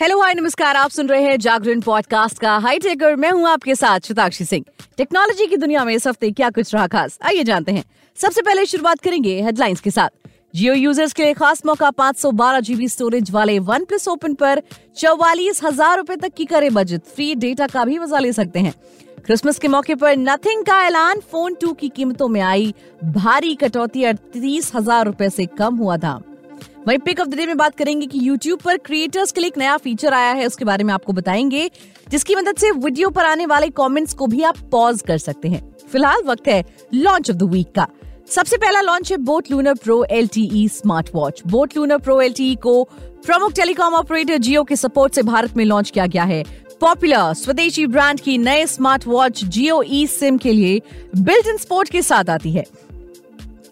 Hello hi नमस्कार, आप सुन रहे हैं जागरण पॉडकास्ट का हाई टेकर मैं हूँ आपके साथ शताक्षी सिंह। टेक्नोलॉजी की दुनिया में इस हफ़्ते क्या कुछ रहा खास? आइए जानते हैं। सबसे पहले शुरुआत करेंगे हेडलाइंस के साथ। जियो यूज़र्स के लिए खास मौका 512 जीबी स्टोरेज वाले वन प्लस ओपन पर चौवालीस हज़ार रूपए तक की करे बजट फ्री डेटा का भी मज़ा ले सकते हैं। क्रिसमस के मौके पर नथिंग का ऐलान। फ़ोन टू की कीमतों में आई भारी कटौती, अड़तीस हज़ार रूपए से कम हुआ था वहीं पिक ऑफ़ द डे में बात करेंगे कि YouTube पर क्रिएटर्स के लिए एक नया फीचर आया है, उसके बारे में आपको बताएँगे, जिसकी मदद से वीडियो पर आने वाले कमेंट्स को भी आप पॉज कर सकते हैं। फ़िलहाल वक्त है लॉन्च ऑफ़ द वीक का। सबसे पहला लॉन्च है boAt Lunar Pro L smart watch boAt Lunar Pro L को प्रमुख टेलीकॉम ऑपरेटर जियो के सपोर्ट से भारत में लॉन्च किया गया है। पॉपुलर स्वदेशी ब्रांड की नए smart watch Jio e SIM के लिए बिल्ट इन स्पोर्ट के साथ आती है।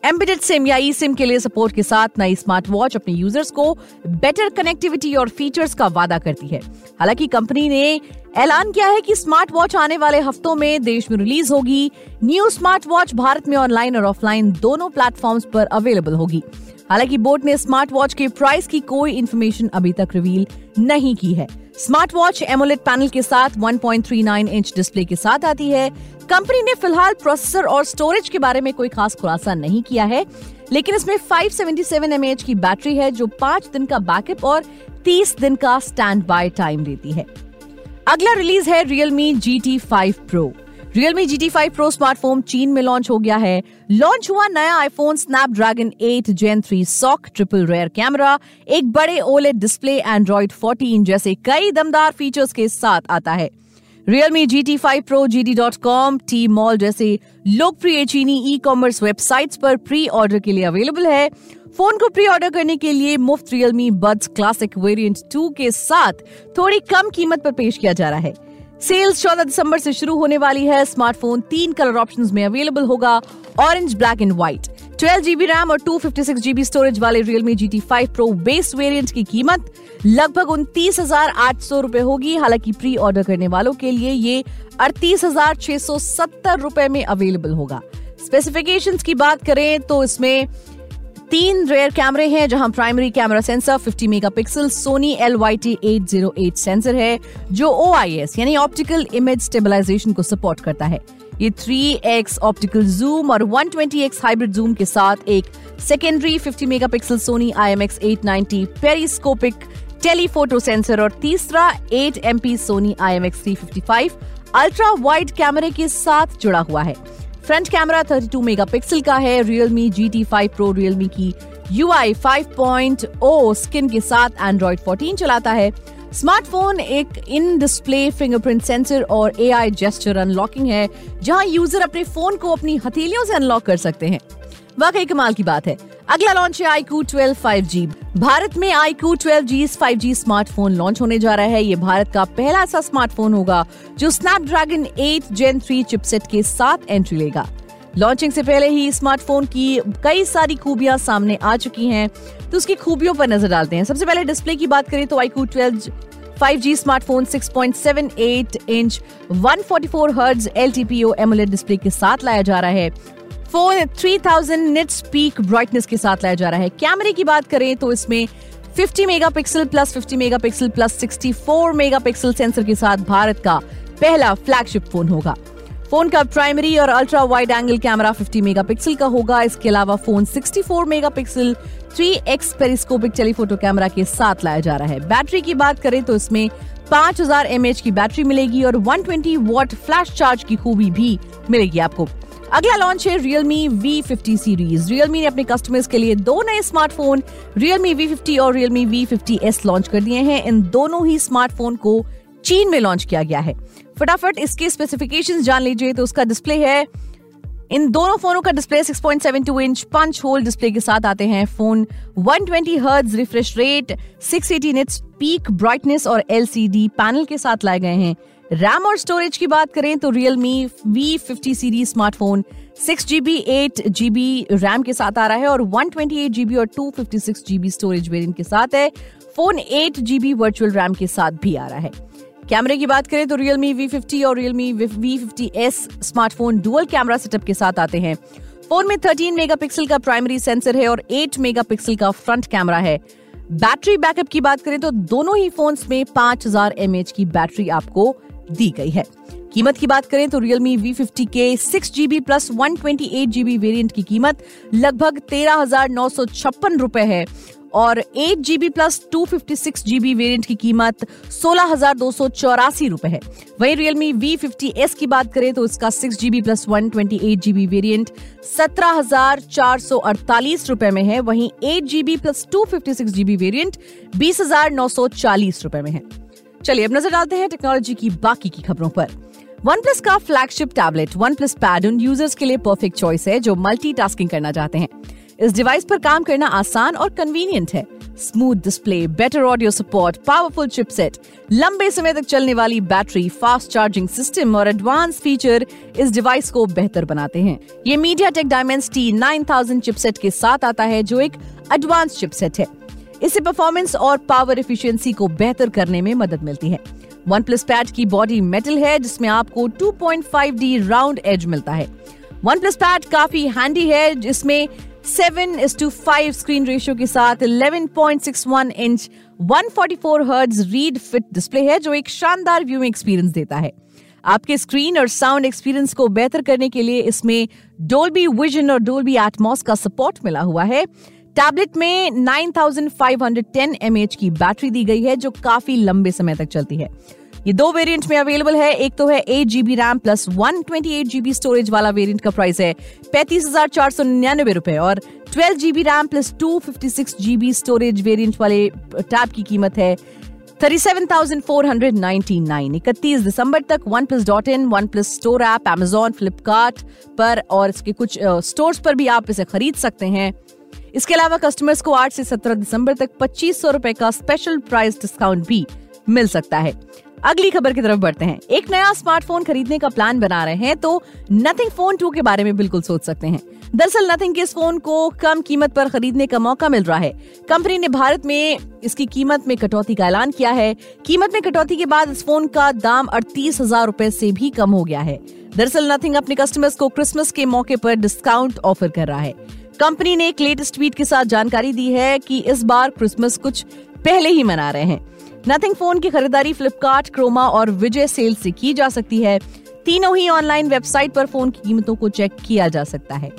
एम्बेडेड सिम या ई सिम के लिए सपोर्ट के साथ नई स्मार्ट वॉच अपने यूज़र्स को बेटर कनेक्टिविटी और फीचर्स का वादा करती है। हालाँकि कंपनी ने ऐलान किया है कि स्मार्ट वॉच आने वाले हफ्तों में देश में रिलीज़ होगी। न्यू स्मार्ट वॉच भारत में ऑनलाइन और ऑफलाइन दोनों प्लेटफॉर्म्स पर अवेलेबल होगी। हालाँकि बोर्ड ने स्मार्ट वॉच के प्राइस की कोई इन्फॉर्मेशन अभी तक रिवील नहीं की है। स्मार्ट वॉच एमोलेट पैनल के साथ 1.39 इंच डिस्प्ले के साथ आती है। कंपनी ने फ़िलहाल प्रोसेसर और स्टोरेज के बारे में कोई खास खुलासा नहीं किया है, लेकिन इसमें 577 mAh की बैटरी है, जो पाँच दिन का बैकअप और 30 दिन का स्टैंड बाय टाइम देती है। अगला रिलीज़ है Realme GT5 Pro Realme GT5 Pro smartphone चीन में लॉन्च हो गया है। लॉन्च हुआ नया iPhone Snapdragon 8 Gen 3 SoC triple rear camera एक बड़े ओलेड डिस्प्ले एंड्रॉइड 14 जैसे कई दमदार फीचर्स के साथ आता है। Realme GT5 Pro GD.com, mall जैसे लोकप्रिय चीनी ई कॉमर्स वेबसाइट्स पर प्री ऑर्डर के लिए अवेलेबल है। फ़ोन को प्री ऑर्डर करने के लिए मुफ़्त Realme Buds Classic Variant 2 के साथ थोड़ी कम कीमत पर पेश किया जा रहा है। सेल्स 14 दिसंबर से शुरू होने वाली है। स्मार्टफ़ोन तीन कलर ऑप्शंस में अवेलेबल होगा। Orange black and white 12 GB RAM और 256 जीबी स्टोरेज वाले Realme GT5 Pro base variant की कीमत लगभग उनतीस हज़ार आठ सौ रूपए होगी। हालाँकि प्री ऑर्डर करने वालों के लिए ये अड़तीस हज़ार छह सौ सत्तर रूपए में अवेलेबल होगा। स्पेसिफिकेशंस की बात करें तो इसमें तीन रेयर कैमरे हैं, जहाँ primary camera sensor 50 megapixel Sony L Y T eight sensor है, जो OIS यानी ऑप्टिकल इमेज स्टेबलाइजेशन को सपोर्ट करता है। ये 3x ऑप्टिकल जूम और 120x हाइब्रिड जूम के साथ एक secondary 50 megapixel Sony IMX 890 periscopic telephoto sensor और तीसरा 8 MP Sony IMX 355 ultra wide कैमरे के साथ जुड़ा हुआ है। फ्रंट कैमरा 32 मेगापिक्सल का है Realme G T five pro Realme की U I five point O skin के साथ एंड्रॉइड 14 चलाता है स्मार्टफ़ोन एक इन डिस्प्ले फिंगरप्रिंट सेंसर और ए आई जेस्टर अनलॉकिंग है जहाँ यूज़र अपने फ़ोन को अपनी हथेलियों से अनलॉक कर सकते हैं वाकई कमाल की बात है अगला लॉन्च है iQOO twelve five G Bharat में iQOO twelve G five G smartphone launch होने जा रहा है। ये भारत का पहला ऐसा स्मार्टफ़ोन होगा जो स्नैपड्रैगन 8 जेन 3 चिपसेट के साथ एंट्री लेगा। लॉन्चिंग से पहले ही स्मार्टफ़ोन की कई सारी खूबियाँ सामने आ चुकी हैं। तो उसकी खूबियों पर नज़र डालते हैं। सबसे पहले डिस्प्ले की बात करें तो iQOO twelve 5G smartphone 6.78 inch 144 hertz LTPO AMOLED display के साथ लाया जा रहा है। फ़ोन 3000 निट्स पीक ब्राइटनेस के साथ लाया जा रहा है। कैमरे की बात करें तो इसमें 50 megapixel plus 50 megapixel plus 64 megapixel sensor के साथ भारत का पहला फ्लैगशिप फ़ोन होगा। फ़ोन का प्राइमरी और ultra wide angle camera 50 megapixel का होगा। इसके अलावा phone 64 megapixel 3x periscopic telephoto camera के साथ लाया जा रहा है। बैटरी की बात करें तो इसमें 5000 हज़ार की बैटरी मिलेगी और 120 वॉट फ्लैश चार्ज की खूबी भी मिलेगी आपको। अगला लॉन्च है Realme V50 सीरीज़ Realme ने अपने कस्टमर्स के लिए दो नए स्मार्टफ़ोन Realme V50 और Realme V50s लॉन्च कर दिए हैं। इन दोनों ही स्मार्टफ़ोन को चीन में लॉन्च किया गया है। फटाफट इसके स्पेसिफिकेशंस जान लीजिए तो उसका डिस्प्ले है इन दोनों फोनों का display 6.72 inch punch hole display के साथ आते हैं phone 120 hertz refresh rate 680 nits peak brightness और एलसीडी पैनल के साथ लाए गए हैं। रैम और स्टोरेज की बात करें तो Realme V50 series smartphone six GB eight GB RAM के साथ आ रहा है और वन ट्वेंटी एट जीबी और two fifty six GB storage variant के साथ है। Phone eight GB virtual RAM के साथ भी आ रहा है। कैमरे की बात करें तो Realme V50 और Realme V50s smartphone dual camera setup के साथ आते हैं। फ़ोन में 13 मेगापिक्सल का प्राइमरी सेंसर है और 8 मेगापिक्सल का फ्रंट कैमरा है। बैटरी बैकअप की बात करें तो दोनों ही फोन्स में 5000 हज़ार की बैटरी आपको दी गई है। कीमत की बात करें तो Realme V50 के six GB plus one twenty eight GB variant की कीमत लगभग तेरह हज़ार नौ सौ छप्पन रुपए है। और eight GB plus two fifty six GB variant की कीमत सोलह हज़ार दो सौ चौरासी रुपए है। वहीं रियलमी वी फिफ्टी एस की बात करें तो इसका six GB plus one twenty eight GB variant सत्रह हज़ार चार सौ अड़तालीस रुपए में है। वहीं eight GB plus two fifty six GB variant बीस हज़ार नौ सौ चालीस रुपए में है। चलिए अब नज़र डालते हैं टेक्नोलॉजी की बाकी की खबरों पर। वन प्लस का flagship tablet OnePlus pad उन यूज़र्स के लिए परफेक्ट चॉइस है जो मल्टीटास्किंग करना चाहते हैं। इस डिवाइस पर काम करना आसान और कन्वीनियंट है। Smooth display better audio support powerful chipset लंबे समय तक चलने वाली बैटरी फास्ट चार्जिंग सिस्टम और एडवांस फीचर इस डिवाइस को बेहतर बनाते हैं। ये मीडिया टेक डायमेंसिटी 9000 चिपसेट के साथ आता है, जो एक एडवांस चिपसेट है। इससे परफॉर्मेंस और पावर एफिशिएंसी को बेहतर करने में मदद मिलती है। वन प्लस पैड की बॉडी मेटल है, जिसमें आपको 2.5D राउंड एज मिलता है। वन प्लस पैड काफ़ी हैंडी है, जिसमें seven is to five screen ratio के साथ 11.61 inch 144 hertz read fit display है जो एक शानदार व्यूइंग एक्सपीरियंस देता है। आपके स्क्रीन और साउंड एक्सपीरियंस को बेहतर करने के लिए इसमें डोल्बी विजन और डोल्बी एटमॉस का सपोर्ट मिला हुआ है। टैबलेट में 9510 mAh की बैटरी दी गई है, जो काफ़ी लंबे समय तक चलती है। ये दो वेरिएंट में अवेलेबल है। एक तो है eight GB RAM plus one twenty eight GB storage वाला वेरिएंट का प्राइस है पैंतीस हज़ार चार सौ निन्यानवे रुपए और twelve GB RAM plus two fifty six GB storage variant वाले टैब की कीमत है thirty seven thousand four hundred ninety nine इकतीस दिसंबर तक OnePlus dot in OnePlus store app Amazon Flipkart पर और इसके कुछ स्टोर्स पर भी आप इसे खरीद सकते हैं। इसके अलावा कस्टमर्स को 8 से 17 दिसंबर तक पच्चीस सौ रुपए का स्पेशल प्राइस डिस्काउंट भी मिल सकता है। अगली खबर की तरफ़ बढ़ते हैं। एक नया स्मार्टफ़ोन खरीदने का प्लान बना रहे हैं तो नथिंग फ़ोन टू के बारे में बिल्कुल सोच सकते हैं। दरअसल नथिंग के इस फ़ोन को कम कीमत पर खरीदने का मौका मिल रहा है। कंपनी ने भारत में इसकी कीमत में कटौती का ऐलान किया है। कीमत में कटौती के बाद इस फ़ोन का दाम अड़तीस हज़ार रूपए से भी कम हो गया है। दरअसल नथिंग अपने कस्टमर्स को क्रिसमस के मौके पर डिस्काउंट ऑफ़र कर रहा है। कंपनी ने एक लेटेस्ट ट्वीट के साथ जानकारी दी है कि इस बार क्रिसमस कुछ पहले ही मना रहे हैं। नथिंग फ़ोन की खरीदारी फ्लिपकार्ट क्रोमा और विजय सेल से की जा सकती है। तीनों ही ऑनलाइन वेबसाइट पर फ़ोन की कीमतों को चेक किया जा सकता है।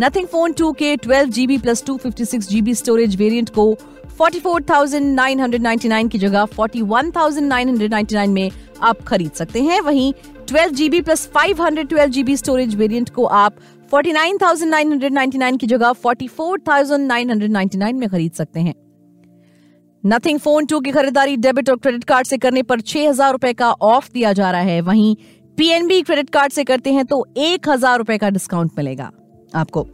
नथिंग फ़ोन टू के twelve GB plus two fifty six GB storage variant को forty four thousand nine hundred ninety nine की जगह forty one thousand nine hundred ninety nine में आप खरीद सकते हैं। वहीं twelve GB plus five hundred twelve GB storage variant को आप forty nine thousand nine hundred ninety nine की जगह forty four thousand nine hundred ninety nine में खरीद सकते हैं। नथिंग फ़ोन टू की खरीदारी डेबिट और क्रेडिट कार्ड से करने पर छह हज़ार रुपए का ऑफ़ दिया जा रहा है। वहीं पीएनबी क्रेडिट कार्ड से करते हैं तो एक हज़ार रुपए का डिस्काउंट मिलेगा आपको।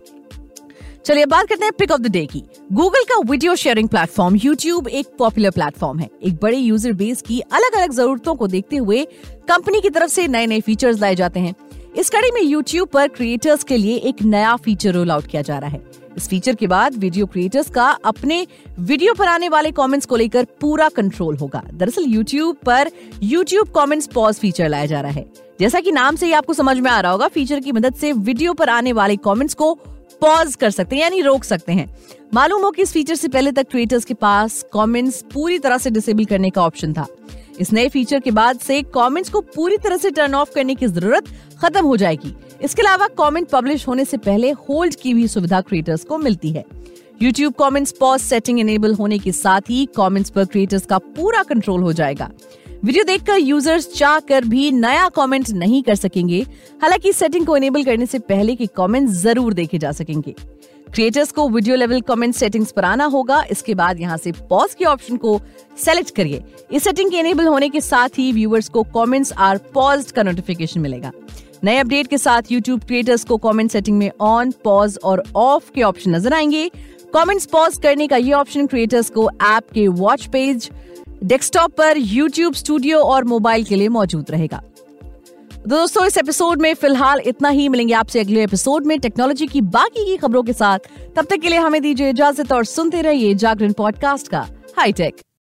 चलिए, बात करते हैं पिक ऑफ़ द डे की। गूगल का वीडियो शेयरिंग प्लेटफॉर्म यूट्यूब एक पॉपुलर प्लेटफॉर्म है। एक बड़े यूज़र बेस की अलग अलग जरूरतों को देखते हुए कंपनी की तरफ़ से नए नए फीचर्स लाए जाते हैं। इस कड़ी में यूट्यूब पर क्रिएटर्स के लिए एक नया फीचर रोल आउट किया जा रहा है। इस फीचर के बाद वीडियो क्रिएटर्स का अपने वीडियो पर आने वाले कमेंट्स को लेकर पूरा कंट्रोल होगा। दरअसल यूट्यूब पर यूट्यूब कमेंट्स पॉज फीचर लाया जा रहा है। जैसा कि नाम से ही आपको समझ में आ रहा होगा फीचर की मदद से वीडियो पर आने वाले कमेंट्स को पॉज कर सकते हैं, यानी रोक सकते हैं। मालूम हो कि इस फीचर से पहले तक क्रिएटर्स के पास कमेंट्स पूरी तरह से डिसेबल करने का ऑप्शन था। इस नए फीचर के बाद से कमेंट्स को पूरी तरह से टर्न ऑफ़ करने की ज़रूरत खत्म हो जाएगी। इसके अलावा कमेंट पब्लिश होने से पहले होल्ड की भी सुविधा क्रिएटर्स को मिलती है। YouTube comments pause setting enable होने के साथ ही कमेंट्स पर क्रिएटर्स का पूरा कंट्रोल हो जाएगा। वीडियो देखकर यूज़र्स चाह कर भी नया कमेंट नहीं कर सकेंगे। हालाँकि सेटिंग को एनेबल करने से पहले के कमेंट ज़रूर देखे जा सकेंगे। क्रिएटर्स को वीडियो लेवल कमेंट सेटिंग्स पर आना होगा। इसके बाद यहाँ से पॉज के ऑप्शन को सेलेक्ट करिए। इस सेटिंग के एनेबल होने के साथ ही व्यूअर्स को कमेंट्स आर पॉज का नोटिफिकेशन मिलेगा। नए अपडेट के साथ यूट्यूब क्रिएटर्स को कमेंट सेटिंग में ऑन पॉज और ऑफ़ के ऑप्शन नज़र आएँगे। कमेंट्स पॉज करने का ये ऑप्शन क्रिएटर्स को ऐप के वॉच पेज डेस्कटॉप पर यूट्यूब स्टूडियो और मोबाइल के लिए मौजूद रहेगा। दोस्तों, इस एपिसोड में फ़िलहाल इतना ही। मिलेंगे आपसे अगले एपिसोड में टेक्नोलॉजी की बाकी की खबरों के साथ। तब तक के लिए हमें दीजिए इजाज़त और सुनते रहिए जागरण पॉडकास्ट का हाईटेक